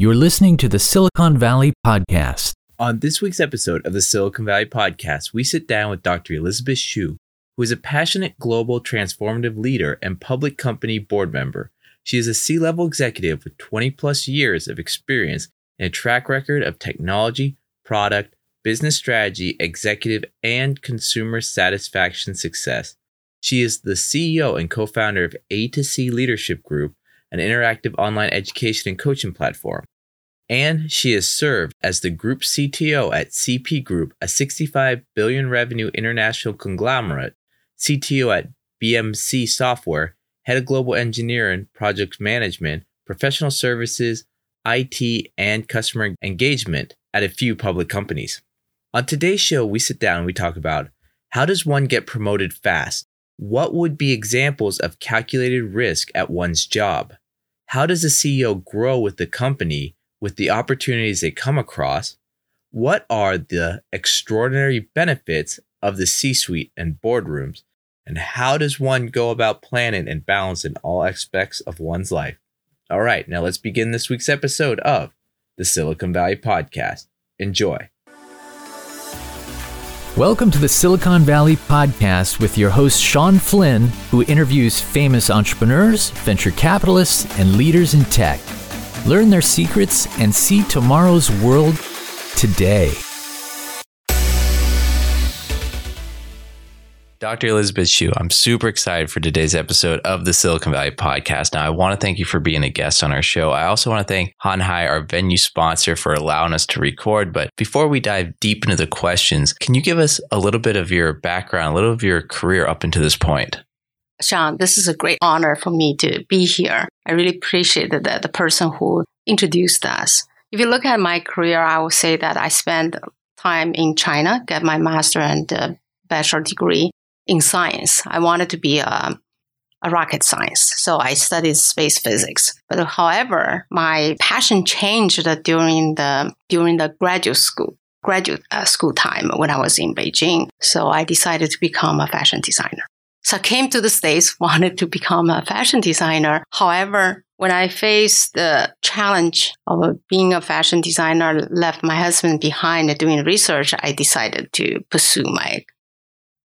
You're listening to the Silicon Valley Podcast. On this week's episode of the Silicon Valley Podcast, we sit down with Dr. Elizabeth Xu, who is a passionate global transformative leader and public company board member. She is a C level executive with 20 plus years of experience and a track record of technology, product, business strategy, executive, and consumer satisfaction success. She is the CEO and co founder of A2C Leadership Group, an interactive online education and coaching platform. And she has served as the group CTO at CP Group, a 65 billion revenue international conglomerate, CTO at BMC Software, head of global engineering, project management, professional services, IT, and customer engagement at a few public companies. On today's show, we sit down and we talk about how does one get promoted fast? What would be examples of calculated risk at one's job? How does a CEO grow with the company with the opportunities they come across? What are the extraordinary benefits of the C suite and boardrooms? And how does one go about planning and balancing all aspects of one's life? All right, now let's begin this week's episode of the Silicon Valley Podcast. Enjoy. Welcome to the Silicon Valley Podcast with your host, Sean Flynn, who interviews famous entrepreneurs, venture capitalists, and leaders in tech. Learn their secrets and see tomorrow's world today. Dr. Elizabeth Xu, I'm super excited for today's episode of the Silicon Valley podcast. Now, I want to thank you for being a guest on our show. I also want to thank Hanhai, our venue sponsor, for allowing us to record. But before we dive deep into the questions, can you give us a little bit of your background, a little of your career up until this point? Sean, this is a great honor for me to be here. I really appreciate the, the person who introduced us. If you look at my career, I will say that I spent time in China, get my master and uh, bachelor degree in science. I wanted to be a, a rocket science, so I studied space physics. But however, my passion changed during the during the graduate school graduate uh, school time when I was in Beijing. So I decided to become a fashion designer. So I came to the States, wanted to become a fashion designer. However, when I faced the challenge of being a fashion designer, left my husband behind doing research, I decided to pursue my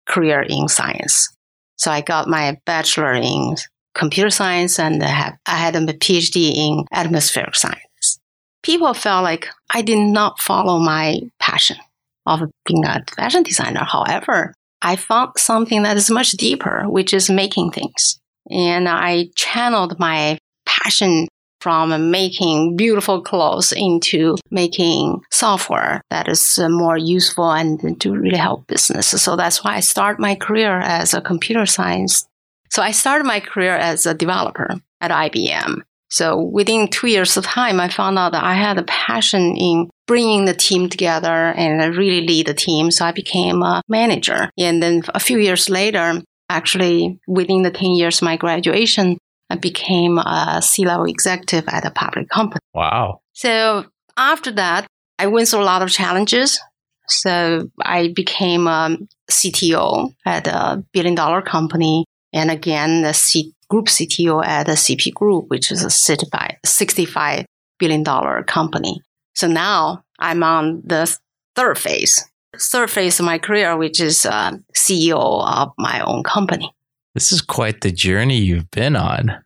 career in science. So I got my bachelor in computer science and I had a PhD in atmospheric science. People felt like I did not follow my passion of being a fashion designer. However, I found something that is much deeper, which is making things. And I channeled my passion from making beautiful clothes into making software that is more useful and to really help business. So that's why I started my career as a computer science. So I started my career as a developer at IBM. So within two years of time, I found out that I had a passion in bringing the team together and I really lead the team. So I became a manager. And then a few years later, actually within the 10 years of my graduation, I became a C-level executive at a public company. Wow. So after that, I went through a lot of challenges. So I became a CTO at a billion dollar company. And again, the C- group CTO at CP Group, which is a $65 billion company. So now I'm on the third phase, third phase of my career, which is uh, CEO of my own company. This is quite the journey you've been on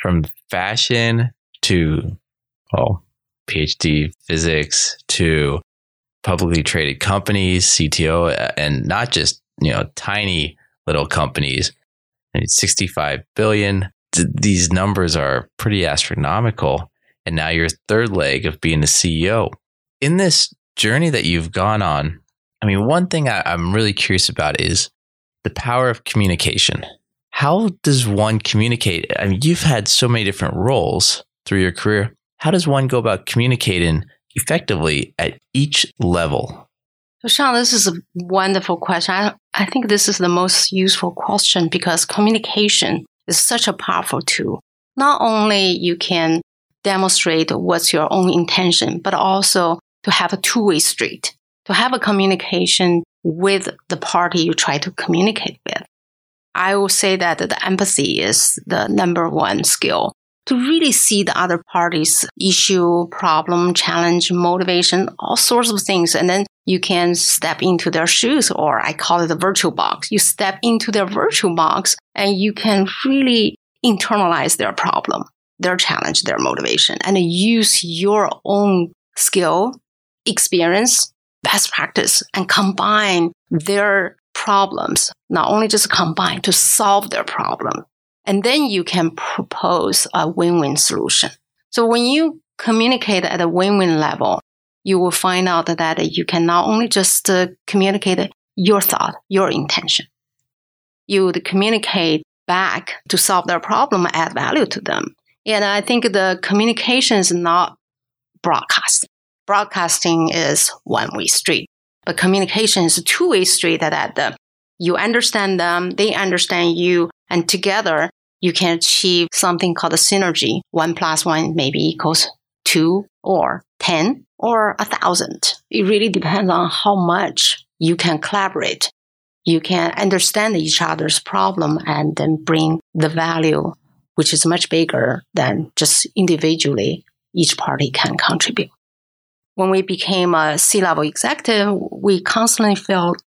from fashion to, well, PhD physics to publicly traded companies, CTO, and not just, you know, tiny little companies. I mean, 65 billion. These numbers are pretty astronomical. And now your third leg of being the CEO. In this journey that you've gone on, I mean, one thing I, I'm really curious about is the power of communication. How does one communicate? I mean, you've had so many different roles through your career. How does one go about communicating effectively at each level? So, Sean, this is a wonderful question. I, I think this is the most useful question because communication is such a powerful tool. Not only you can demonstrate what's your own intention, but also to have a two-way street, to have a communication with the party you try to communicate with. I will say that the empathy is the number one skill to really see the other party's issue, problem, challenge, motivation, all sorts of things. And then you can step into their shoes, or I call it the virtual box. You step into their virtual box and you can really internalize their problem, their challenge, their motivation, and use your own skill, experience, best practice, and combine their problems, not only just combine to solve their problem. And then you can propose a win-win solution. So when you communicate at a win-win level, you will find out that you can not only just uh, communicate your thought, your intention. You would communicate back to solve their problem, add value to them. And I think the communication is not broadcasting. Broadcasting is one way street, but communication is a two way street that, that you understand them, they understand you, and together you can achieve something called a synergy. One plus one maybe equals two or 10 or a thousand. It really depends on how much you can collaborate. You can understand each other's problem and then bring the value, which is much bigger than just individually each party can contribute. When we became a C-level executive, we constantly felt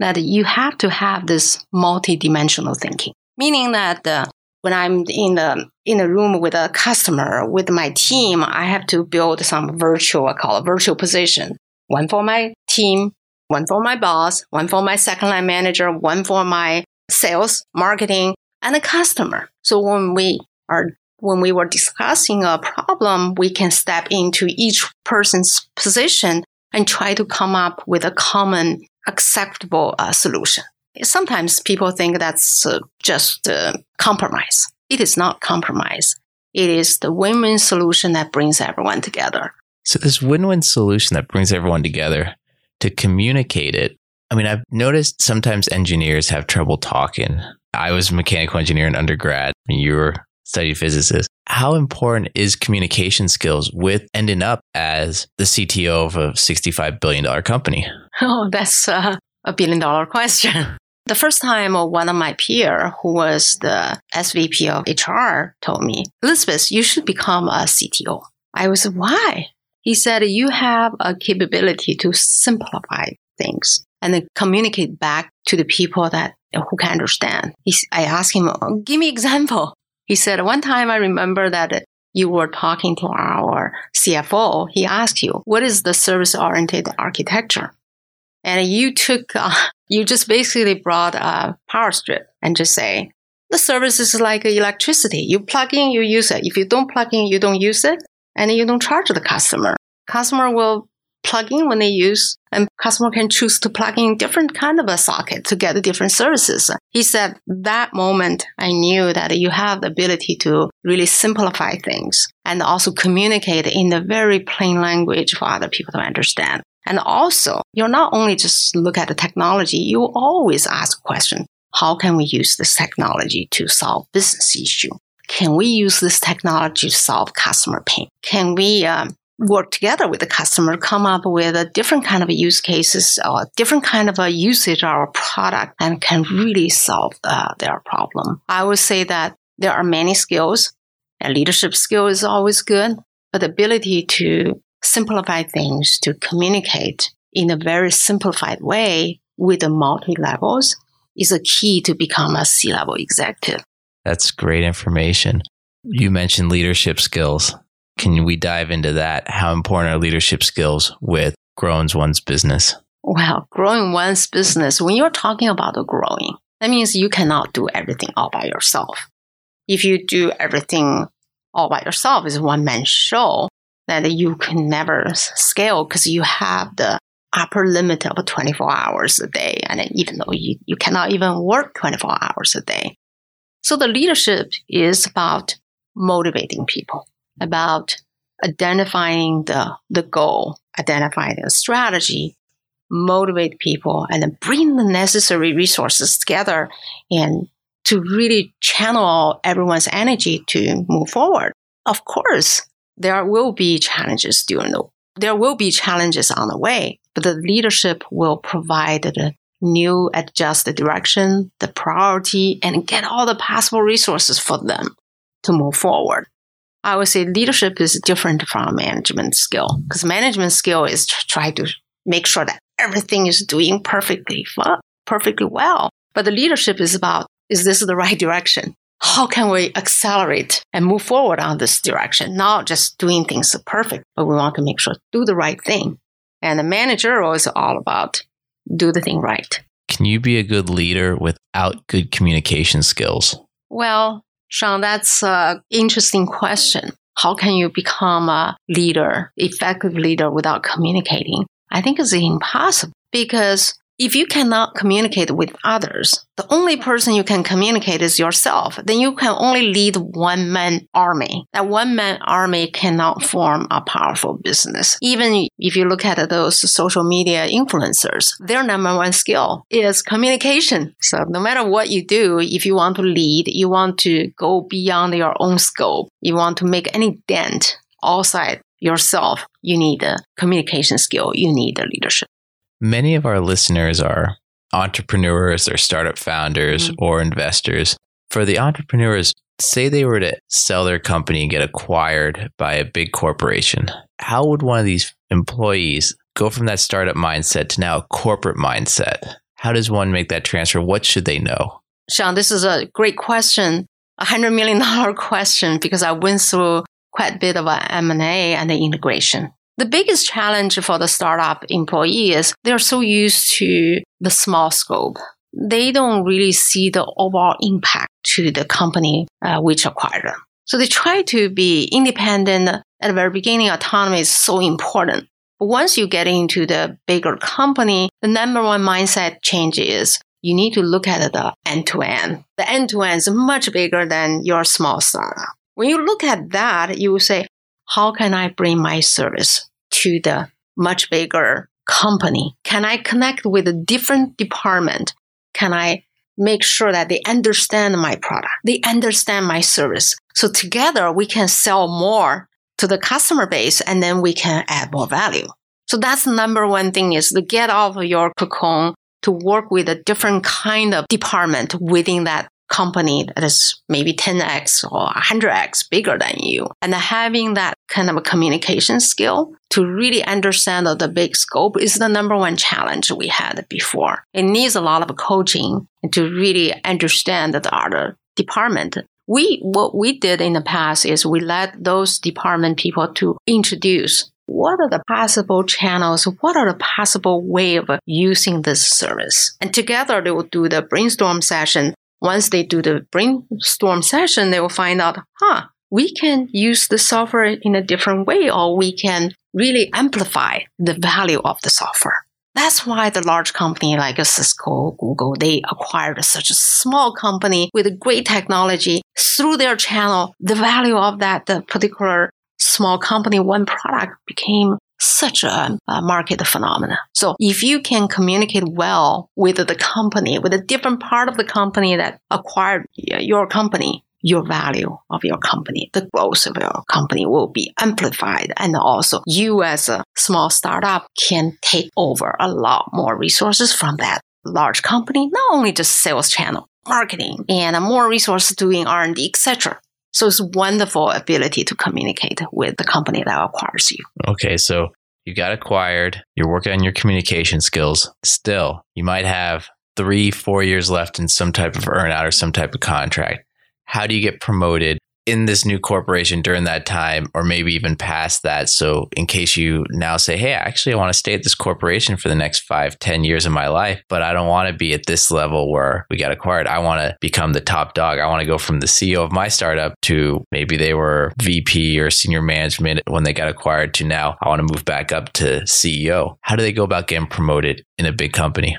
that you have to have this multi-dimensional thinking, meaning that uh, when I'm in the in a room with a customer with my team, I have to build some virtual, I call it virtual position. One for my team, one for my boss, one for my second line manager, one for my sales, marketing, and the customer. So when we are when we were discussing a problem, we can step into each person's position and try to come up with a common acceptable uh, solution. Sometimes people think that's uh, just uh, compromise. It is not compromise. It is the win-win solution that brings everyone together. So this win-win solution that brings everyone together to communicate it. I mean, I've noticed sometimes engineers have trouble talking. I was a mechanical engineer in undergrad. And you were studied physicist. How important is communication skills with ending up as the CTO of a $65 billion company? Oh, that's uh, a billion dollar question. The first time uh, one of my peer who was the SVP of HR told me, Elizabeth, you should become a CTO. I was, why? He said, you have a capability to simplify things and then communicate back to the people that who can understand. He, I asked him, oh, give me example. He said, one time I remember that you were talking to our CFO. He asked you, what is the service oriented architecture? And you took, uh, you just basically brought a power strip and just say, the service is like electricity. You plug in, you use it. If you don't plug in, you don't use it and you don't charge the customer. Customer will plug in when they use and customer can choose to plug in different kind of a socket to get the different services. He said that moment I knew that you have the ability to really simplify things and also communicate in a very plain language for other people to understand. And also, you're not only just look at the technology, you always ask a question. How can we use this technology to solve business issue? Can we use this technology to solve customer pain? Can we um, work together with the customer, come up with a different kind of use cases or different kind of a usage of our product and can really solve uh, their problem? I would say that there are many skills. A leadership skill is always good, but the ability to simplify things to communicate in a very simplified way with the multi levels is a key to become a C level executive. That's great information. You mentioned leadership skills. Can we dive into that? How important are leadership skills with growing one's business? Well, growing one's business, when you're talking about the growing, that means you cannot do everything all by yourself. If you do everything all by yourself, it's one man show, that you can never scale because you have the upper limit of 24 hours a day. And even though you, you cannot even work 24 hours a day. So the leadership is about motivating people, about identifying the, the goal, identifying the strategy, motivate people and then bring the necessary resources together and to really channel everyone's energy to move forward. Of course, there will be challenges during the, there will be challenges on the way, but the leadership will provide the new adjust the direction, the priority, and get all the possible resources for them to move forward. I would say leadership is different from management skill because management skill is to try to make sure that everything is doing perfectly, perfectly well. But the leadership is about, is this the right direction? How can we accelerate and move forward on this direction? Not just doing things perfect, but we want to make sure to do the right thing. And the manager is all about do the thing right. Can you be a good leader without good communication skills? Well, Sean, that's an interesting question. How can you become a leader, effective leader without communicating? I think it's impossible because if you cannot communicate with others, the only person you can communicate is yourself. Then you can only lead one man army. That one man army cannot form a powerful business. Even if you look at those social media influencers, their number one skill is communication. So no matter what you do, if you want to lead, you want to go beyond your own scope, you want to make any dent outside yourself, you need a communication skill, you need a leadership. Many of our listeners are entrepreneurs or startup founders mm-hmm. or investors. For the entrepreneurs, say they were to sell their company and get acquired by a big corporation, how would one of these employees go from that startup mindset to now a corporate mindset? How does one make that transfer? What should they know? Sean, this is a great question, a hundred million dollar question, because I went through quite a bit of M&A and the integration. The biggest challenge for the startup employee is they're so used to the small scope. They don't really see the overall impact to the company uh, which acquired them. So they try to be independent. At the very beginning, autonomy is so important. But once you get into the bigger company, the number one mindset change is you need to look at the end to end. The end to end is much bigger than your small startup. When you look at that, you will say, how can I bring my service to the much bigger company? Can I connect with a different department? Can I make sure that they understand my product? They understand my service. So together we can sell more to the customer base and then we can add more value. So that's the number one thing is to get off of your cocoon to work with a different kind of department within that company that is maybe 10x or 100x bigger than you. And having that kind of a communication skill to really understand the big scope is the number one challenge we had before. It needs a lot of coaching to really understand the other department. We, what we did in the past is we let those department people to introduce what are the possible channels? What are the possible way of using this service? And together they will do the brainstorm session once they do the brainstorm session, they will find out, huh, we can use the software in a different way, or we can really amplify the value of the software. That's why the large company like Cisco, Google, they acquired such a small company with great technology through their channel. The value of that the particular small company, one product became such a, a, market phenomenon. So if you can communicate well with the company, with a different part of the company that acquired your company, your value of your company, the growth of your company will be amplified. And also you as a small startup can take over a lot more resources from that large company, not only just sales channel, marketing and more resources doing R&D, etc. So it's wonderful ability to communicate with the company that acquires you. Okay, so you got acquired, you're working on your communication skills. Still, you might have three, four years left in some type of earnout or some type of contract. How do you get promoted in this new corporation during that time, or maybe even past that. So, in case you now say, Hey, actually, I want to stay at this corporation for the next five, ten years of my life, but I don't want to be at this level where we got acquired. I want to become the top dog. I want to go from the CEO of my startup to maybe they were VP or senior management when they got acquired to now I want to move back up to CEO. How do they go about getting promoted in a big company?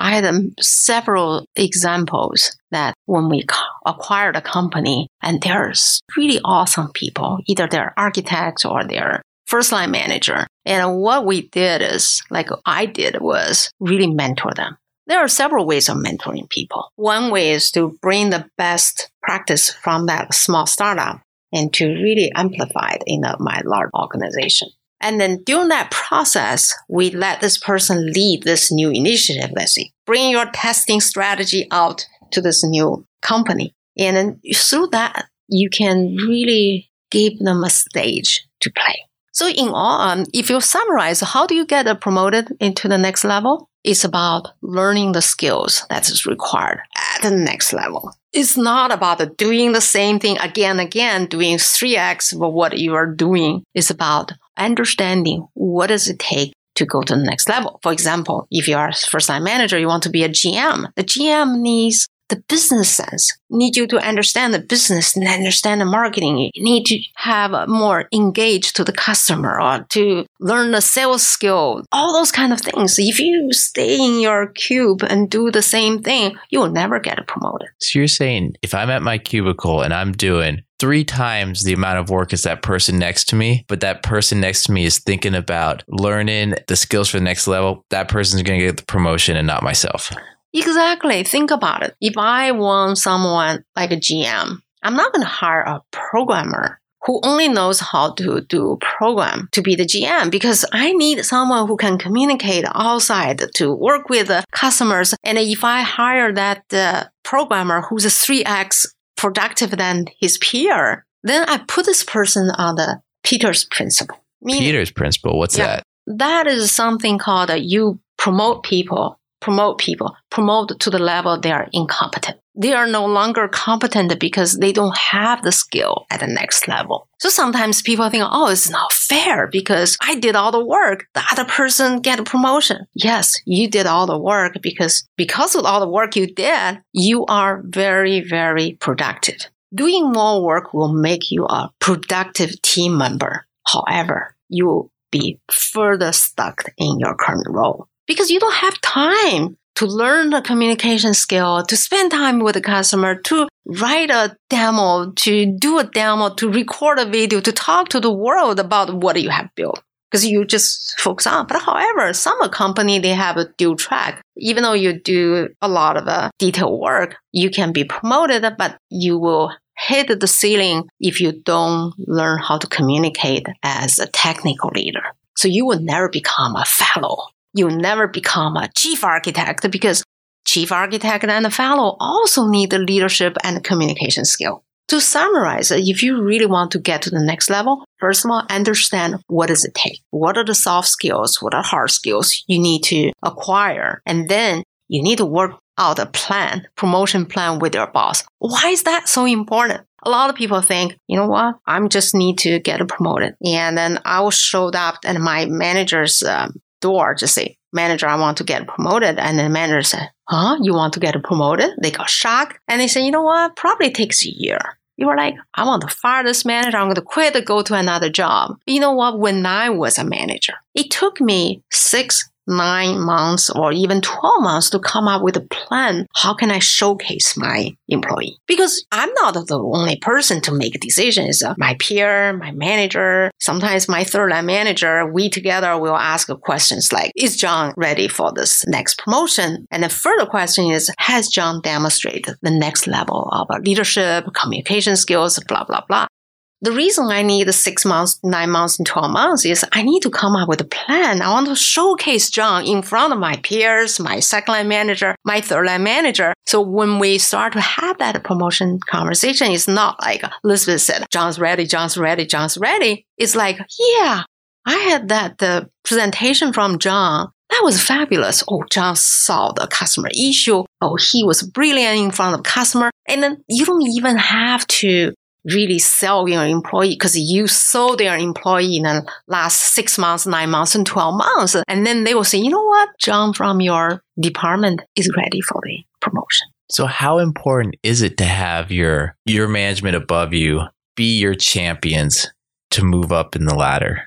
I had um, several examples that when we acquired a company and there's really awesome people, either they're architects or they're first line manager. And what we did is, like I did was really mentor them. There are several ways of mentoring people. One way is to bring the best practice from that small startup and to really amplify it in a, my large organization. And then during that process, we let this person lead this new initiative. Let's see, bring your testing strategy out to this new company. And then through that, you can really give them a stage to play. So in all, um, if you summarize, how do you get promoted into the next level? It's about learning the skills that is required at the next level. It's not about doing the same thing again and again, doing 3x of what you are doing. It's about understanding what does it take to go to the next level. For example, if you are a first line manager, you want to be a GM. The GM needs the business sense. need you to understand the business and understand the marketing. You need to have more engaged to the customer or to learn the sales skill, all those kind of things. If you stay in your cube and do the same thing, you will never get promoted. So you're saying if I'm at my cubicle and I'm doing three times the amount of work as that person next to me, but that person next to me is thinking about learning the skills for the next level, that person's going to get the promotion and not myself. Exactly. Think about it. If I want someone like a GM, I'm not going to hire a programmer who only knows how to do program to be the GM because I need someone who can communicate outside to work with customers. And if I hire that uh, programmer who's a 3x productive than his peer, then I put this person on the Peter's principle. Meaning, Peter's principle. What's yeah, that? That is something called uh, you promote people promote people, promote to the level they are incompetent. They are no longer competent because they don't have the skill at the next level. So sometimes people think, oh, it's not fair because I did all the work. The other person get a promotion. Yes, you did all the work because because of all the work you did, you are very, very productive. Doing more work will make you a productive team member. However, you will be further stuck in your current role because you don't have time to learn the communication skill, to spend time with the customer, to write a demo, to do a demo, to record a video, to talk to the world about what you have built. Because you just focus on. But however, some company, they have a dual track. Even though you do a lot of uh, detailed work, you can be promoted, but you will hit the ceiling if you don't learn how to communicate as a technical leader. So you will never become a fellow you'll never become a chief architect because chief architect and a fellow also need the leadership and communication skill. To summarize, if you really want to get to the next level, first of all, understand what does it take? What are the soft skills? What are hard skills you need to acquire? And then you need to work out a plan, promotion plan with your boss. Why is that so important? A lot of people think, you know what? I'm just need to get promoted. And then I will show up and my manager's um, door to say, manager, I want to get promoted. And the manager said, huh? You want to get promoted? They got shocked. And they said, you know what? Probably takes a year. You were like, I want to fire this manager. I'm going to quit, go to another job. You know what? When I was a manager, it took me six nine months or even 12 months to come up with a plan. How can I showcase my employee? Because I'm not the only person to make decisions. Uh, my peer, my manager, sometimes my third line manager, we together will ask questions like, is John ready for this next promotion? And the further question is, has John demonstrated the next level of leadership, communication skills, blah, blah, blah. The reason I need six months, nine months, and 12 months is I need to come up with a plan. I want to showcase John in front of my peers, my second line manager, my third line manager. So when we start to have that promotion conversation, it's not like Elizabeth said, John's ready, John's ready, John's ready. It's like, yeah, I had that the presentation from John. That was fabulous. Oh, John solved the customer issue. Oh, he was brilliant in front of customer. And then you don't even have to really sell your employee because you sold their employee in the last six months, nine months, and 12 months. And then they will say, you know what? John from your department is ready for the promotion. So how important is it to have your, your management above you be your champions to move up in the ladder?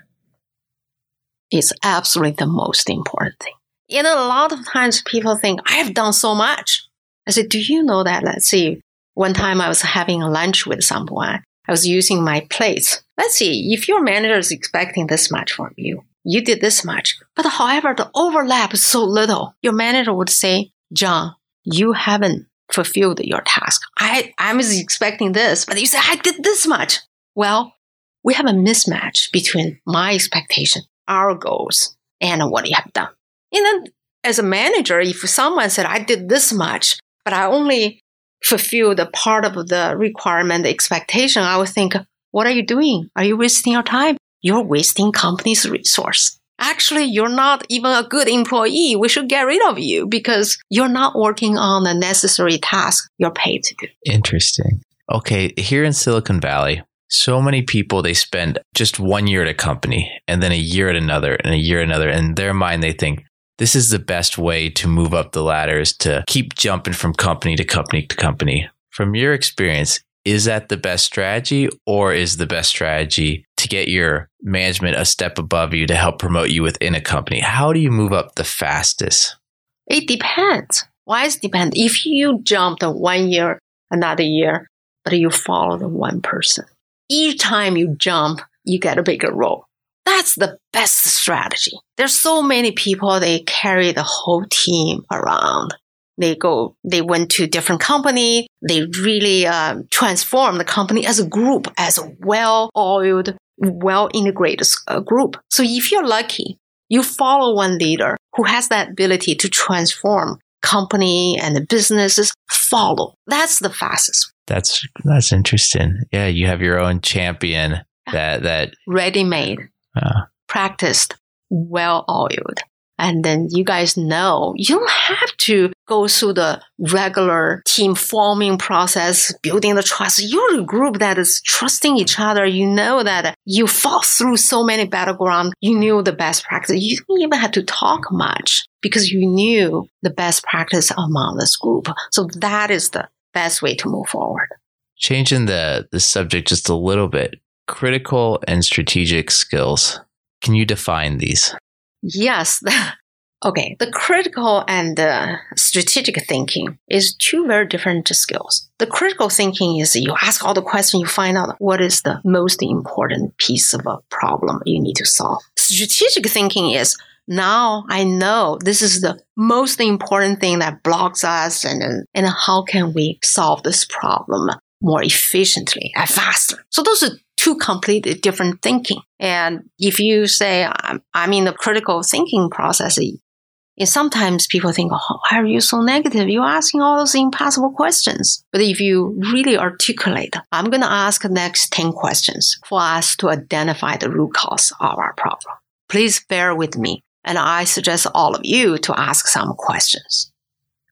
It's absolutely the most important thing. You know, a lot of times people think, I have done so much. I said, do you know that? Let's see, one time I was having a lunch with someone. I was using my plates. Let's see, if your manager is expecting this much from you, you did this much. But however, the overlap is so little. Your manager would say, John, you haven't fulfilled your task. I, I was expecting this, but you said I did this much. Well, we have a mismatch between my expectation, our goals, and what you have done. And then as a manager, if someone said I did this much, but I only fulfill the part of the requirement, the expectation, I would think, What are you doing? Are you wasting your time? You're wasting company's resource. Actually, you're not even a good employee. We should get rid of you because you're not working on the necessary task you're paid to do. Interesting. Okay, here in Silicon Valley, so many people they spend just one year at a company and then a year at another and a year at another. In their mind, they think this is the best way to move up the ladder is to keep jumping from company to company to company. From your experience, is that the best strategy or is the best strategy to get your management a step above you to help promote you within a company? How do you move up the fastest? It depends. Why is it depend? If you jump the one year, another year, but you follow the one person, each time you jump, you get a bigger role. That's the best strategy. There's so many people, they carry the whole team around. They go, they went to different company. They really um, transform the company as a group, as a well-oiled, well-integrated uh, group. So if you're lucky, you follow one leader who has that ability to transform company and the businesses. Follow. That's the fastest. That's that's interesting. Yeah, you have your own champion that that ready made, uh, practiced, well oiled. And then you guys know you don't have to go through the regular team forming process, building the trust. You're a group that is trusting each other. You know that you fought through so many battlegrounds. You knew the best practice. You didn't even have to talk much because you knew the best practice among this group. So that is the best way to move forward. Changing the, the subject just a little bit, critical and strategic skills. Can you define these? Yes. okay. The critical and the strategic thinking is two very different skills. The critical thinking is you ask all the questions, you find out what is the most important piece of a problem you need to solve. Strategic thinking is now I know this is the most important thing that blocks us and, and how can we solve this problem more efficiently and faster. So those are two completely different thinking. And if you say, I'm, I'm in the critical thinking process, and sometimes people think, oh, why are you so negative? You're asking all those impossible questions. But if you really articulate, I'm going to ask the next 10 questions for us to identify the root cause of our problem. Please bear with me. And I suggest all of you to ask some questions.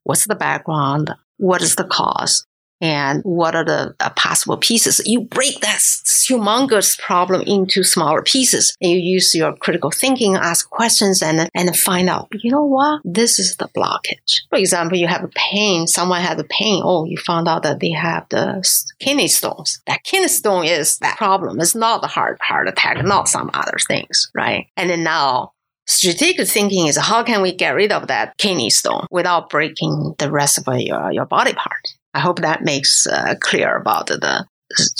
What's the background? What is the cause? And what are the uh, possible pieces. You break that humongous problem into smaller pieces and you use your critical thinking, ask questions and, and find out, you know what? This is the blockage. For example, you have a pain, someone has a pain. Oh, you found out that they have the kidney stones. That kidney stone is that problem. It's not the heart, heart attack, not some other things, right? And then now Strategic thinking is how can we get rid of that kidney stone without breaking the rest of your, your body part? I hope that makes uh, clear about the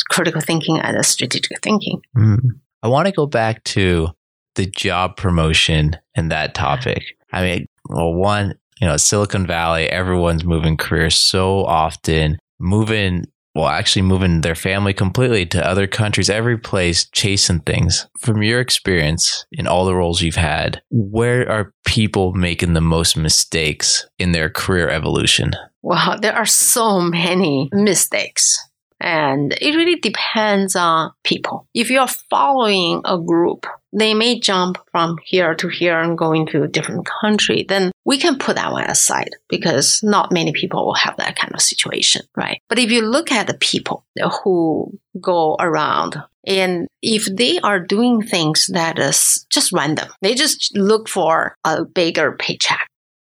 critical thinking and the strategic thinking. Mm. I want to go back to the job promotion and that topic. I mean, well, one, you know, Silicon Valley, everyone's moving careers so often, moving well, actually moving their family completely to other countries, every place, chasing things. From your experience in all the roles you've had, where are people making the most mistakes in their career evolution? Well, there are so many mistakes. And it really depends on people. If you're following a group, they may jump from here to here and go into a different country. Then we can put that one aside because not many people will have that kind of situation, right? But if you look at the people who go around and if they are doing things that is just random, they just look for a bigger paycheck.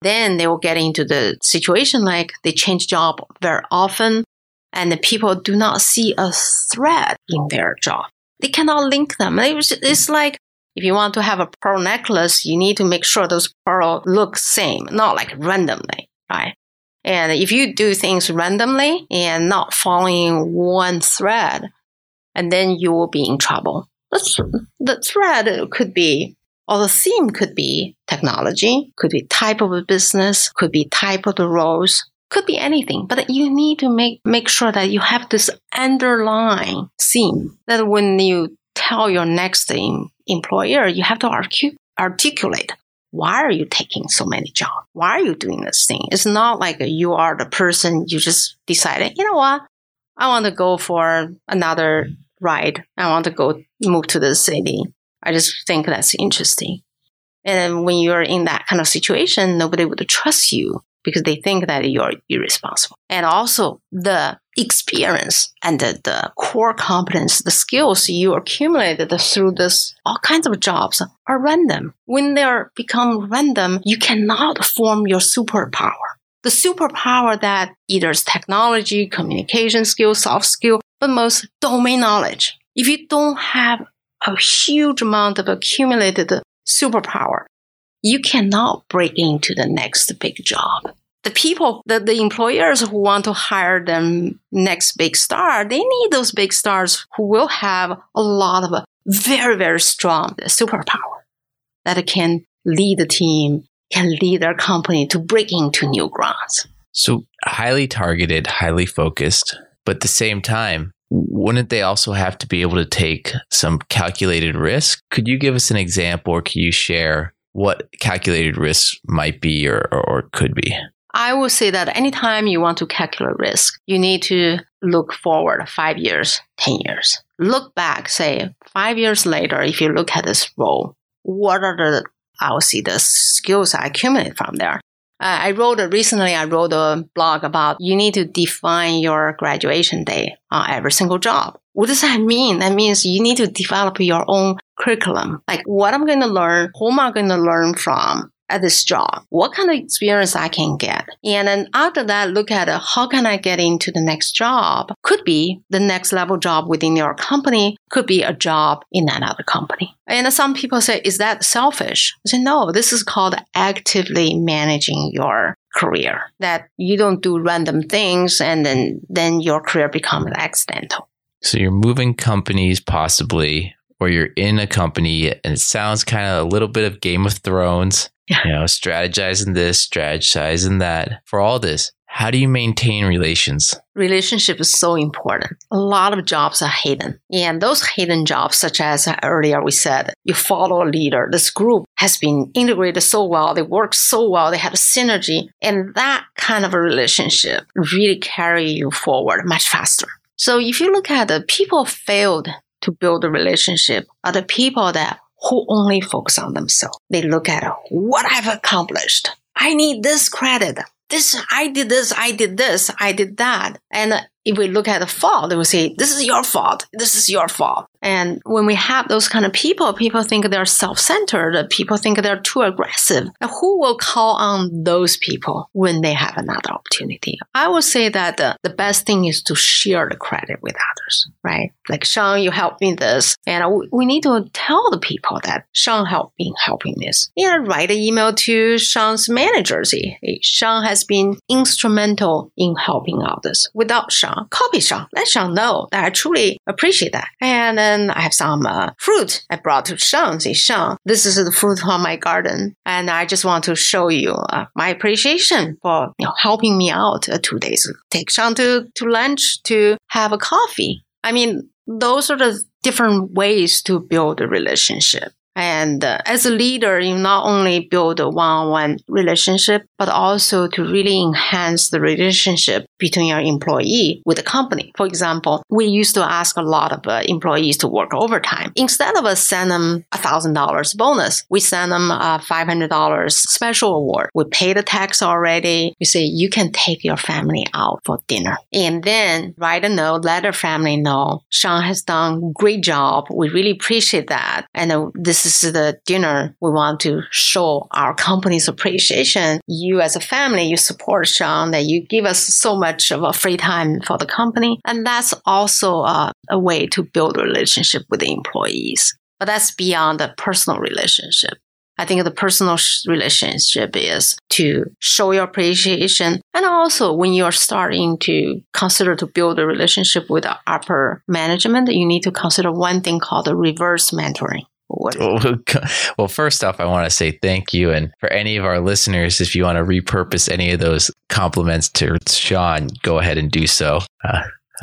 Then they will get into the situation like they change job very often and the people do not see a thread in their job. They cannot link them. It's like if you want to have a pearl necklace, you need to make sure those pearls look same, not like randomly, right? And if you do things randomly and not following one thread, and then you will be in trouble. The, the thread could be, or the theme could be technology, could be type of a business, could be type of the roles, could be anything, but you need to make, make sure that you have this underlying theme that when you tell your next employer, you have to articulate why are you taking so many jobs? Why are you doing this thing? It's not like you are the person you just decided, you know what? I want to go for another ride. I want to go move to the city. I just think that's interesting. And when you're in that kind of situation, nobody would trust you because they think that you're irresponsible. And also the experience and the, the, core competence, the skills you accumulated through this, all kinds of jobs are random. When they're become random, you cannot form your superpower. The superpower that either is technology, communication skill, soft skill, but most domain knowledge. If you don't have a huge amount of accumulated superpower, you cannot break into the next big job. The people, the, the employers who want to hire them next big star, they need those big stars who will have a lot of very, very strong superpower that can lead the team, can lead their company to break into new grounds. So highly targeted, highly focused, but at the same time, wouldn't they also have to be able to take some calculated risk? Could you give us an example or can you share what calculated risk might be or, or, or could be? I would say that anytime you want to calculate risk, you need to look forward five years, 10 years. Look back, say five years later, if you look at this role, what are the, I'll see the skills I accumulate from there. Uh, I wrote a, recently, I wrote a blog about you need to define your graduation day on every single job. What does that mean? That means you need to develop your own curriculum. Like what I'm going to learn, who am I going to learn from? At this job? What kind of experience I can get? And then after that, look at uh, how can I get into the next job? Could be the next level job within your company, could be a job in another company. And some people say, is that selfish? I say, no, this is called actively managing your career. That you don't do random things and then, then your career becomes accidental. So you're moving companies possibly or you're in a company and it sounds kind of a little bit of Game of Thrones yeah. You know, strategizing this, strategizing that. For all this, how do you maintain relations? Relationship is so important. A lot of jobs are hidden. And those hidden jobs, such as earlier we said, you follow a leader. This group has been integrated so well. They work so well. They have a synergy. And that kind of a relationship really carry you forward much faster. So if you look at the people failed to build a relationship are the people that who only focus on themselves. They look at what I've accomplished. I need this credit. This, I did this, I did this, I did that. And if we look at the fault, they will say, this is your fault. This is your fault. And when we have those kind of people, people think they're self-centered. People think they're too aggressive. Who will call on those people when they have another opportunity? I would say that the, the best thing is to share the credit with others, right? Like, Sean, you helped me this. And we need to tell the people that Sean helped me helping this. And write an email to Sean's managers. Sean has been instrumental in helping this. Without Sean, copy Sean. Let Sean know that I truly appreciate that. And uh, then I have some uh, fruit I brought to Sean. Say, Sean, this is the fruit from my garden. And I just want to show you uh, my appreciation for you know, helping me out uh, two days. Take Sean to, to lunch to have a coffee. I mean, those are the different ways to build a relationship. And uh, as a leader, you not only build a one-on-one relationship, but also to really enhance the relationship between your employee with the company. For example, we used to ask a lot of uh, employees to work overtime. Instead of uh, send them a thousand dollars bonus, we send them a five hundred dollars special award. We pay the tax already. We say you can take your family out for dinner, and then write a note, let their family know Sean has done great job. We really appreciate that, and uh, this is the dinner we want to show our company's appreciation. You as a family, you support Sean, that you give us so much of a free time for the company. And that's also uh, a way to build a relationship with the employees. But that's beyond the personal relationship. I think the personal relationship is to show your appreciation. And also when you're starting to consider to build a relationship with upper management, you need to consider one thing called reverse mentoring. Well, first off, I want to say thank you. And for any of our listeners, if you want to repurpose any of those compliments to Sean, go ahead and do so. Uh,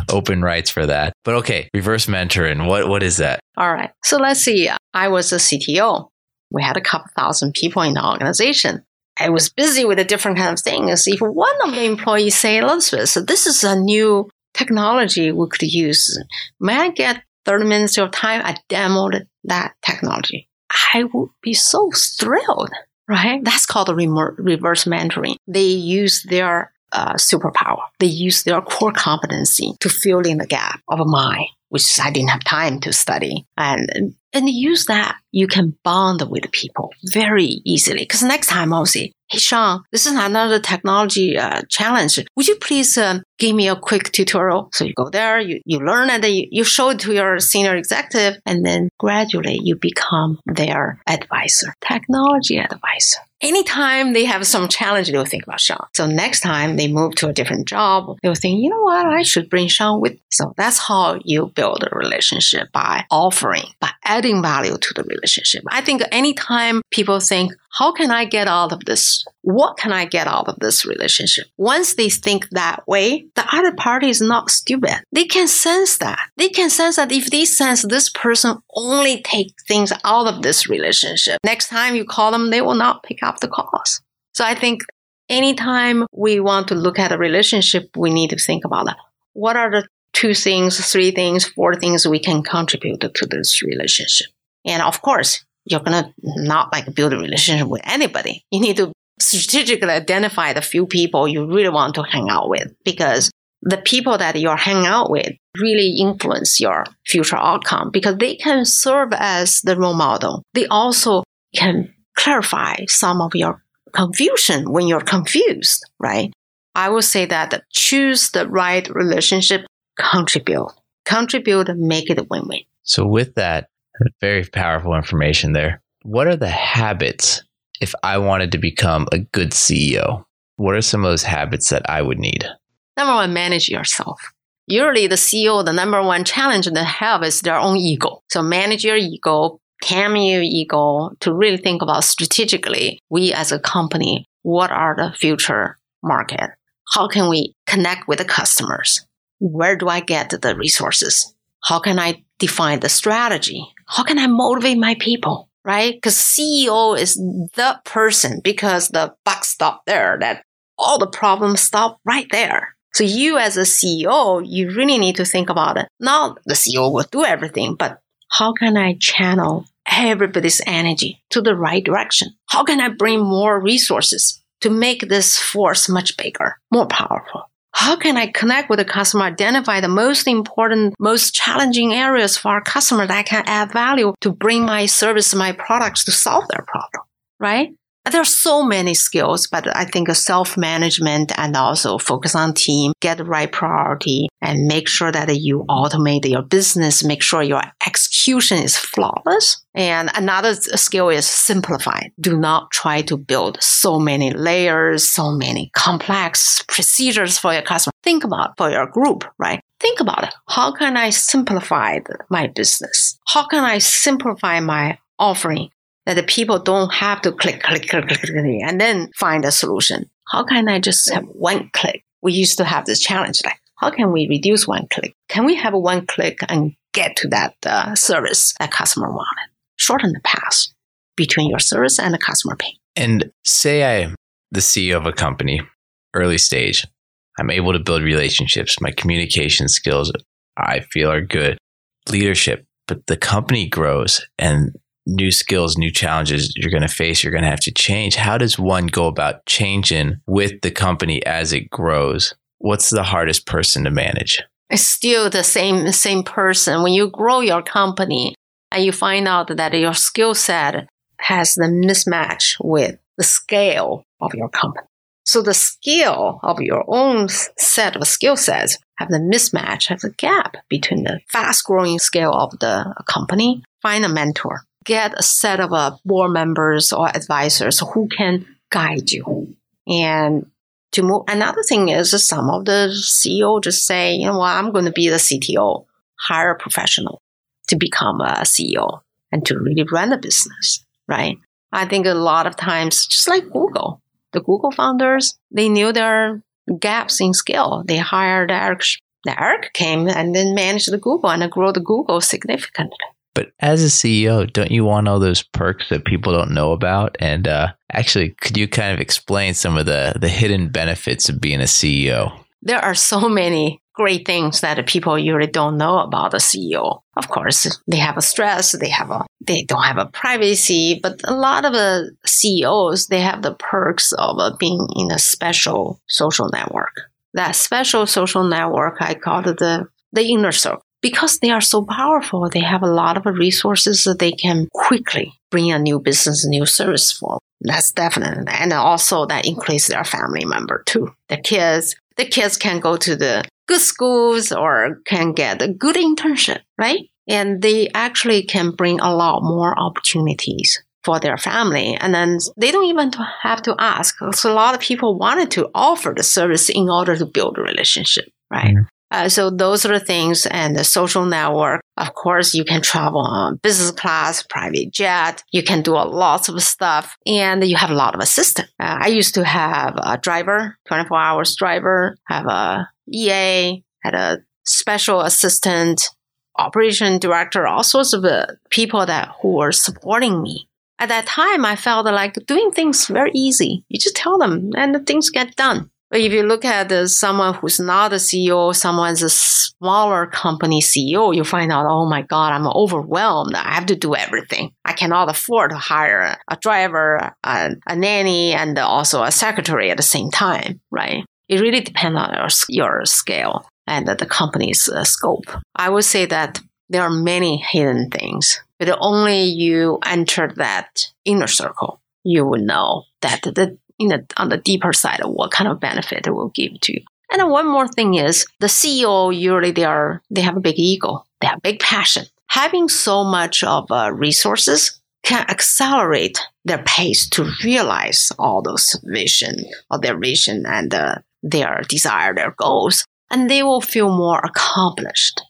open rights for that. But okay, reverse mentoring. What what is that? All right. So let's see. I was a CTO. We had a couple thousand people in the organization. I was busy with a different kind of things. If one of the employees say, Elizabeth, so this is a new technology we could use. May I get 30 minutes of time, I demoed that technology. I would be so thrilled, right? That's called reverse mentoring. They use their uh, superpower. They use their core competency to fill in the gap of mine, which I didn't have time to study. And, and use that, you can bond with people very easily. Because next time I'll say, Hey, Sean, this is another technology uh, challenge. Would you please uh, give me a quick tutorial? So you go there, you, you learn it, you, you show it to your senior executive, and then gradually you become their advisor, technology advisor anytime they have some challenge, they'll think about Sean. So next time they move to a different job, they'll think, you know what, I should bring Sean with. So that's how you build a relationship by offering, by adding value to the relationship. I think anytime people think, how can I get out of this? What can I get out of this relationship? Once they think that way, the other party is not stupid. They can sense that. They can sense that if they sense this person only take things out of this relationship, next time you call them, they will not pick up the calls. So I think anytime we want to look at a relationship, we need to think about that. What are the two things, three things, four things we can contribute to this relationship? And of course, you're gonna not like build a relationship with anybody. You need to strategically identify the few people you really want to hang out with because the people that you're hanging out with really influence your future outcome because they can serve as the role model. They also can clarify some of your confusion when you're confused, right? I would say that choose the right relationship, contribute, contribute, make it a win-win. So with that, very powerful information there. What are the habits if I wanted to become a good CEO? What are some of those habits that I would need? Number one, manage yourself. Usually, the CEO, the number one challenge they have is their own ego. So, manage your ego, tame your ego to really think about strategically. We as a company, what are the future market? How can we connect with the customers? Where do I get the resources? How can I define the strategy? How can I motivate my people? Right? Because CEO is the person because the buck stop there that all the problems stop right there. So you as a CEO, you really need to think about it. Not the CEO will do everything, but how can I channel everybody's energy to the right direction? How can I bring more resources to make this force much bigger, more powerful? How can I connect with the customer, identify the most important, most challenging areas for our customer that I can add value to bring my service, my products to solve their problem, right? There are so many skills, but I think self management and also focus on team, get the right priority and make sure that you automate your business, make sure your execution is flawless. And another skill is simplify. Do not try to build so many layers, so many complex procedures for your customer. Think about for your group, right? Think about it. How can I simplify my business? How can I simplify my offering that the people don't have to click, click, click, click, click, and then find a solution. How can I just have one click? We used to have this challenge like, how can we reduce one click? Can we have one click and get to that uh, service that customer wanted? Shorten the path between your service and the customer pain. And say I'm the CEO of a company, early stage. I'm able to build relationships. My communication skills, I feel, are good. Leadership, but the company grows and new skills, new challenges you're going to face, you're going to have to change. How does one go about changing with the company as it grows? What's the hardest person to manage? It's still the same same person. When you grow your company and you find out that your skill set has the mismatch with the scale of your company. So the skill of your own set of skill sets have the mismatch, have the gap between the fast growing scale of the company. Find a mentor get a set of uh, board members or advisors who can guide you. And to move, another thing is some of the CEO just say, you know what, I'm going to be the CTO, hire a professional to become a CEO and to really run the business, right? I think a lot of times, just like Google, the Google founders, they knew their gaps in skill. They hired Eric. Eric came and then managed the Google and grew the Google significantly. But as a CEO, don't you want all those perks that people don't know about? And uh, actually, could you kind of explain some of the, the hidden benefits of being a CEO? There are so many great things that people usually don't know about a CEO. Of course, they have a stress, they have a, they don't have a privacy, but a lot of the CEOs, they have the perks of uh, being in a special social network. That special social network, I call it the, the inner circle. Because they are so powerful, they have a lot of resources that they can quickly bring a new business, new service for. That's definitely, and also that increase their family member too. The kids, the kids can go to the good schools or can get a good internship, right? And they actually can bring a lot more opportunities for their family. And then they don't even have to ask. So a lot of people wanted to offer the service in order to build a relationship, right? Mm-hmm. Uh, so those are the things and the social network. Of course, you can travel on business class, private jet. You can do a lots of stuff and you have a lot of assistant. Uh, I used to have a driver, 24 hours driver, have a EA, had a special assistant, operation director, all sorts of uh, people that who were supporting me. At that time, I felt like doing things very easy. You just tell them and the things get done. If you look at uh, someone who's not a CEO, someone's a smaller company CEO, you find out, oh my God, I'm overwhelmed. I have to do everything. I cannot afford to hire a driver, a, a nanny, and also a secretary at the same time, right? It really depends on your, your scale and the company's uh, scope. I would say that there are many hidden things, but only you enter that inner circle, you will know that the in the, on the deeper side of what kind of benefit it will give to you. And then one more thing is the CEO usually they are they have a big ego, they have big passion. Having so much of uh, resources can accelerate their pace to realize all those vision or their vision and uh, their desire, their goals, and they will feel more accomplished,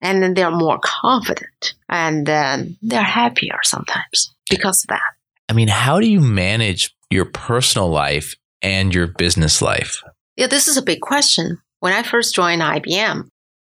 and then they're more confident, and then they're happier sometimes because of that. I mean, how do you manage your personal life and your business life? Yeah, this is a big question. When I first joined IBM,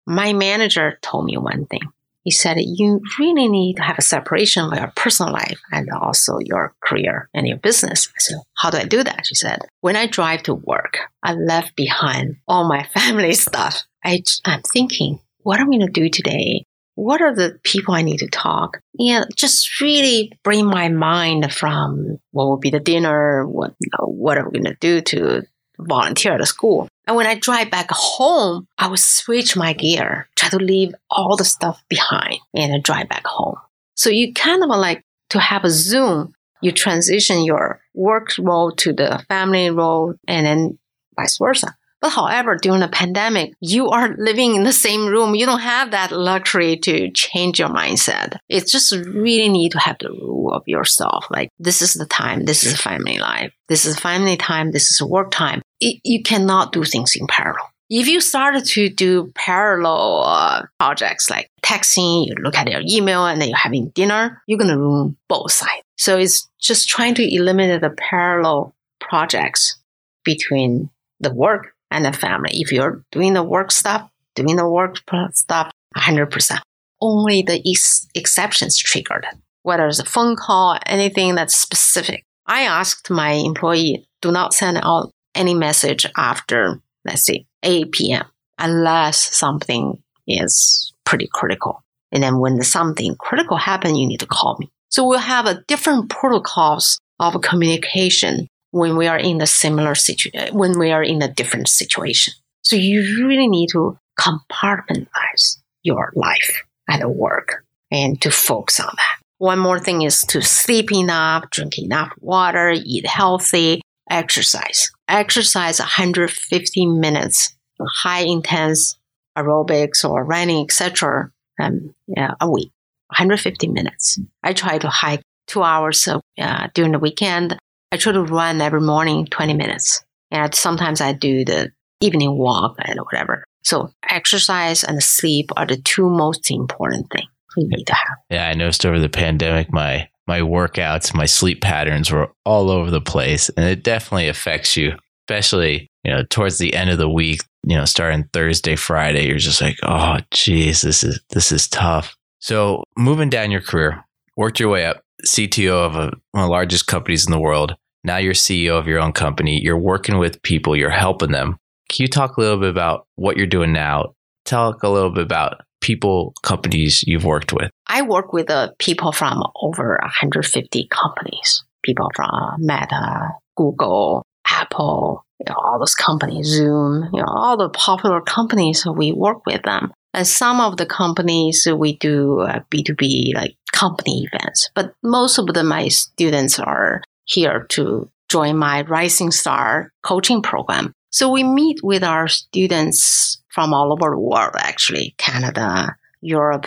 my manager told me one thing. He said, You really need to have a separation of your personal life and also your career and your business. I said, How do I do that? She said, When I drive to work, I left behind all my family stuff. I, I'm thinking, what am I going to do today? What are the people I need to talk? Yeah, just really bring my mind from what will be the dinner, what you know, what are we going to do to volunteer at the school. And when I drive back home, I would switch my gear, try to leave all the stuff behind and drive back home. So you kind of like to have a zoom. You transition your work role to the family role and then vice versa. But however, during the pandemic, you are living in the same room. You don't have that luxury to change your mindset. It's just really need to have the rule of yourself. Like this is the time. This is family life. This is family time. This is work time. It, you cannot do things in parallel. If you started to do parallel uh, projects like texting, you look at your email and then you're having dinner, you're going to ruin both sides. So it's just trying to eliminate the parallel projects between the work and the family. If you're doing the work stuff, doing the work stuff 100%. Only the ex- exceptions triggered, whether it's a phone call, anything that's specific. I asked my employee, do not send out any message after, let's say, 8 p.m. unless something is pretty critical. And then when something critical happens, you need to call me. So we'll have a different protocols of communication when we are in a similar situation, when we are in a different situation. So you really need to compartmentalize your life and work and to focus on that. One more thing is to sleep enough, drink enough water, eat healthy, exercise. Exercise 150 minutes, high intense aerobics or running, etc. Um, yeah, a week, 150 minutes. I try to hike two hours uh, during the weekend I try to run every morning 20 minutes. And sometimes I do the evening walk and whatever. So exercise and sleep are the two most important things we need to have. Yeah, I noticed over the pandemic, my my workouts, my sleep patterns were all over the place, and it definitely affects you, especially you know towards the end of the week. You know, starting Thursday, Friday, you're just like, oh, geez, this is this is tough. So moving down your career, worked your way up. CTO of a, one of the largest companies in the world. Now you're CEO of your own company. You're working with people. You're helping them. Can you talk a little bit about what you're doing now? Talk a little bit about people, companies you've worked with. I work with uh, people from over 150 companies, people from Meta, Google, Apple, you know, all those companies, Zoom, you know, all the popular companies, we work with them. And some of the companies we do uh, B2B like company events, but most of my students are here to join my Rising Star coaching program. So we meet with our students from all over the world, actually, Canada, Europe,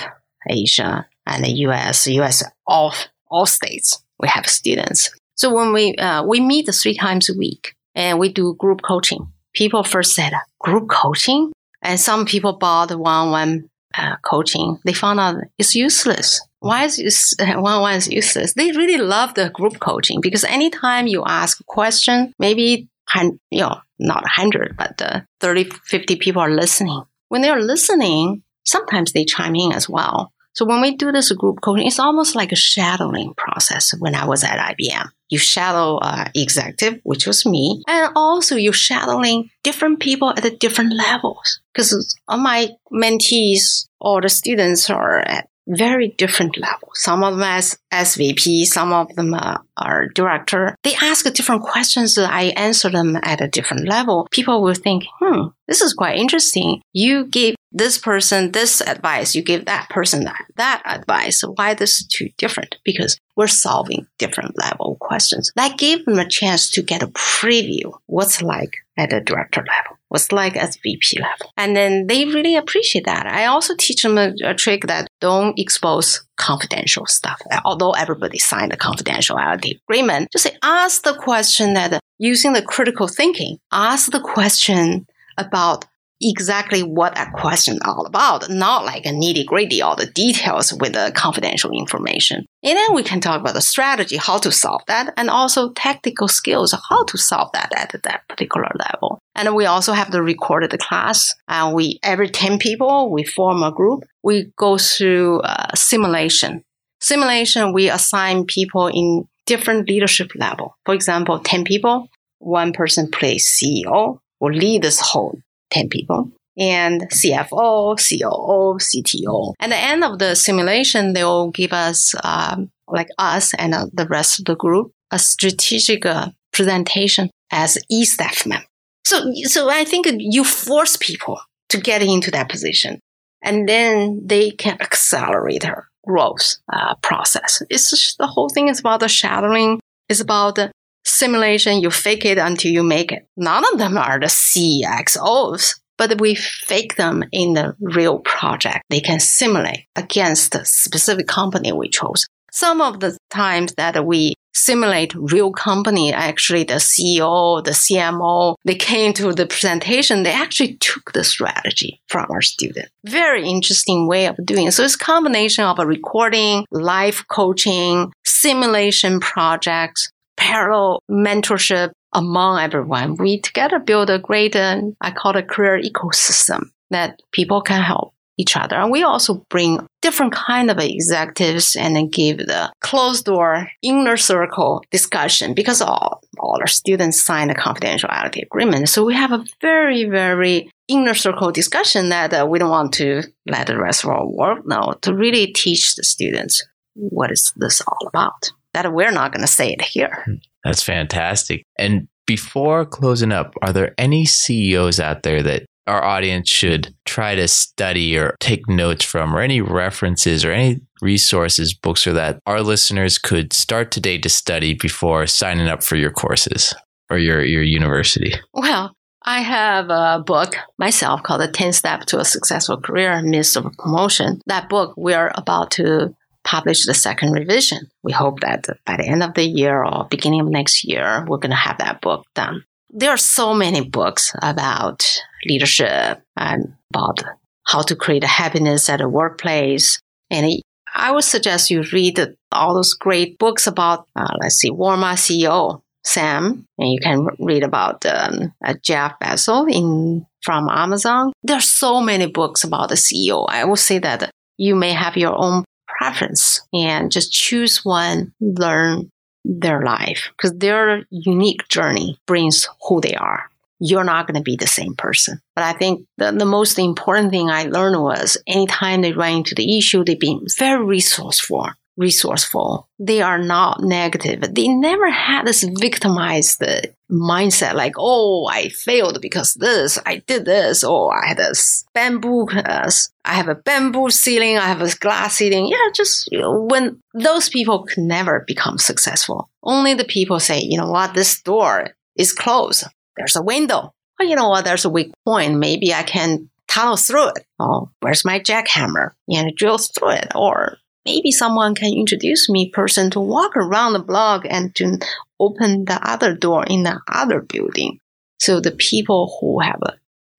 Asia, and the US, US, all, all states. We have students. So when we, uh, we meet three times a week and we do group coaching. People first said, group coaching? And some people bought one-on-one uh, coaching. They found out it's useless. Why is one-on-one is useless? They really love the group coaching because anytime you ask a question, maybe you know not 100 but uh, 30 50 people are listening when they're listening sometimes they chime in as well so when we do this group coaching it's almost like a shadowing process when i was at ibm you shadow uh, executive which was me and also you're shadowing different people at the different levels because all my mentees or the students are at very different level. Some of them as SVP, some of them uh, are director. They ask different questions. I answer them at a different level. People will think, hmm, this is quite interesting. You give this person this advice, you give that person that, that advice. Why this two different? Because we're solving different level questions. That gave them a chance to get a preview what's like at the director level what's like at VP level. And then they really appreciate that. I also teach them a, a, trick that don't expose confidential stuff. Although everybody signed a confidentiality agreement, just say, ask the question that using the critical thinking, ask the question about exactly what a question all about, not like a nitty gritty, all the details with the confidential information. And then we can talk about the strategy, how to solve that, and also tactical skills, how to solve that at that particular level. And we also have the recorded class. And we, every 10 people, we form a group. We go through uh, simulation. Simulation, we assign people in different leadership level. For example, 10 people, one person plays CEO, will lead this whole 10 people and CFO, COO, CTO. At the end of the simulation, they will give us, um, like us and uh, the rest of the group, a strategic uh, presentation as e-staff member. So, so I think you force people to get into that position and then they can accelerate their growth uh, process. It's just, the whole thing is about the shadowing. It's about simulation, you fake it until you make it. None of them are the CXOs, but we fake them in the real project. They can simulate against the specific company we chose. Some of the times that we simulate real company, actually the CEO, the CMO, they came to the presentation, they actually took the strategy from our student. Very interesting way of doing it. So it's combination of a recording, live coaching, simulation projects, parallel mentorship among everyone. We together build a great, uh, I call it a career ecosystem that people can help each other. And we also bring different kind of executives and then give the closed door inner circle discussion because all, all our students sign a confidentiality agreement. So we have a very, very inner circle discussion that uh, we don't want to let the rest of our world know to really teach the students what is this all about that we're not going to say it here. Hmm. That's fantastic. And before closing up, are there any CEOs out there that our audience should try to study or take notes from, or any references or any resources, books, or that our listeners could start today to study before signing up for your courses or your, your university? Well, I have a book myself called The 10 Step to a Successful Career Myths of Promotion. That book we're about to publish the second revision. We hope that by the end of the year or beginning of next year, we're going to have that book done. There are so many books about leadership and about how to create happiness at a workplace. And I would suggest you read all those great books about, uh, let's see, Walmart CEO Sam, and you can read about um, uh, Jeff Bezos in from Amazon. There are so many books about the CEO. I would say that you may have your own preference and just choose one, learn their life because their unique journey brings who they are. you're not going to be the same person. But I think the, the most important thing I learned was anytime they run into the issue, they've been very resourceful resourceful. They are not negative. They never had this victimized mindset like, oh, I failed because this, I did this, oh, I had this bamboo, uh, I have a bamboo ceiling, I have a glass ceiling. Yeah, just you know, when those people could never become successful. Only the people say, you know what, this door is closed. There's a window. Well, you know what, there's a weak point. Maybe I can tunnel through it. Oh, where's my jackhammer? And drill through it. Or maybe someone can introduce me person to walk around the block and to open the other door in the other building. So the people who have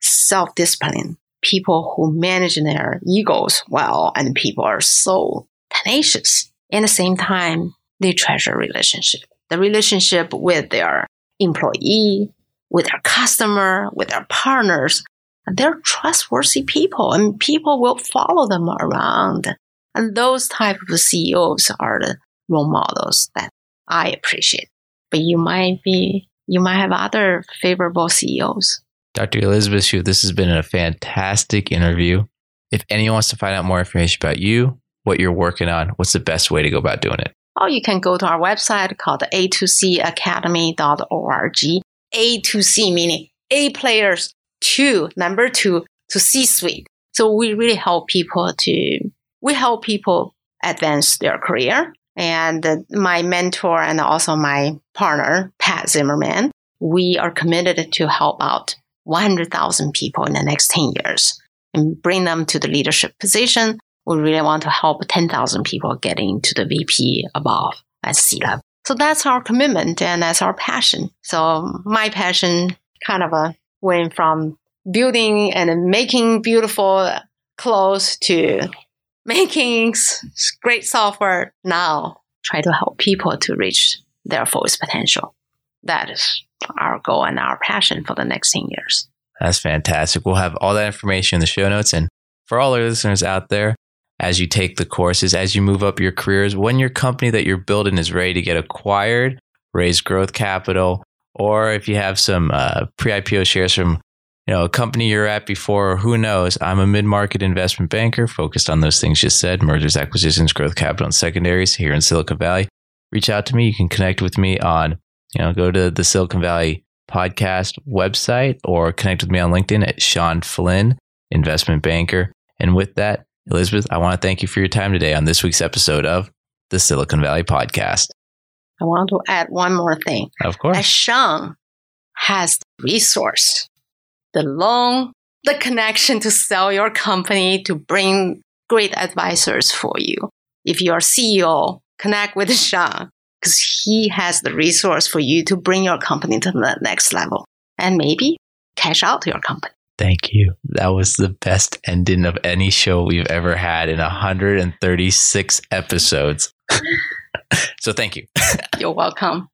self-discipline, people who manage their egos well, and people are so tenacious. At the same time, they treasure relationship. The relationship with their employee, with their customer, with their partners. They're trustworthy people and people will follow them around and those type of CEOs are the role models that I appreciate. But you might be, you might have other favorable CEOs. Dr. Elizabeth Xu, this has been a fantastic interview. If anyone wants to find out more information about you, what you're working on, what's the best way to go about doing it? Oh, you can go to our website called a2cacademy.org. A2C meaning A players, two, number two, to C suite. So we really help people to we help people advance their career. And my mentor and also my partner, Pat Zimmerman, we are committed to help out 100,000 people in the next 10 years and bring them to the leadership position. We really want to help 10,000 people getting into the VP above at C level. So that's our commitment and that's our passion. So my passion kind of uh, went from building and making beautiful clothes to making great software now try to help people to reach their fullest potential. That is our goal and our passion for the next 10 years. That's fantastic. We'll have all that information in the show notes. And for all our listeners out there, as you take the courses, as you move up your careers, when your company that you're building is ready to get acquired, raise growth capital, or if you have some uh, pre IPO shares from you know, a company you're at before, who knows? I'm a mid-market investment banker focused on those things you said, mergers, acquisitions, growth capital, and secondaries here in Silicon Valley. Reach out to me. You can connect with me on, you know, go to the Silicon Valley podcast website or connect with me on LinkedIn at Sean Flynn, investment banker. And with that, Elizabeth, I want to thank you for your time today on this week's episode of the Silicon Valley podcast. I want to add one more thing. Of course. As Sean has the resource the loan, the connection to sell your company to bring great advisors for you. If you're CEO, connect with Sean because he has the resource for you to bring your company to the next level and maybe cash out your company. Thank you. That was the best ending of any show we've ever had in 136 episodes. so thank you. You're welcome.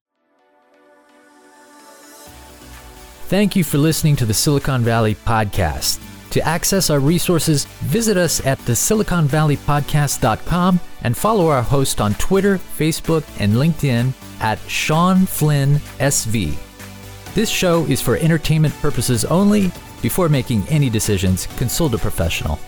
Thank you for listening to the Silicon Valley Podcast. To access our resources, visit us at the siliconvalleypodcast.com and follow our host on Twitter, Facebook, and LinkedIn at Sean Flynn SV. This show is for entertainment purposes only. Before making any decisions, consult a professional.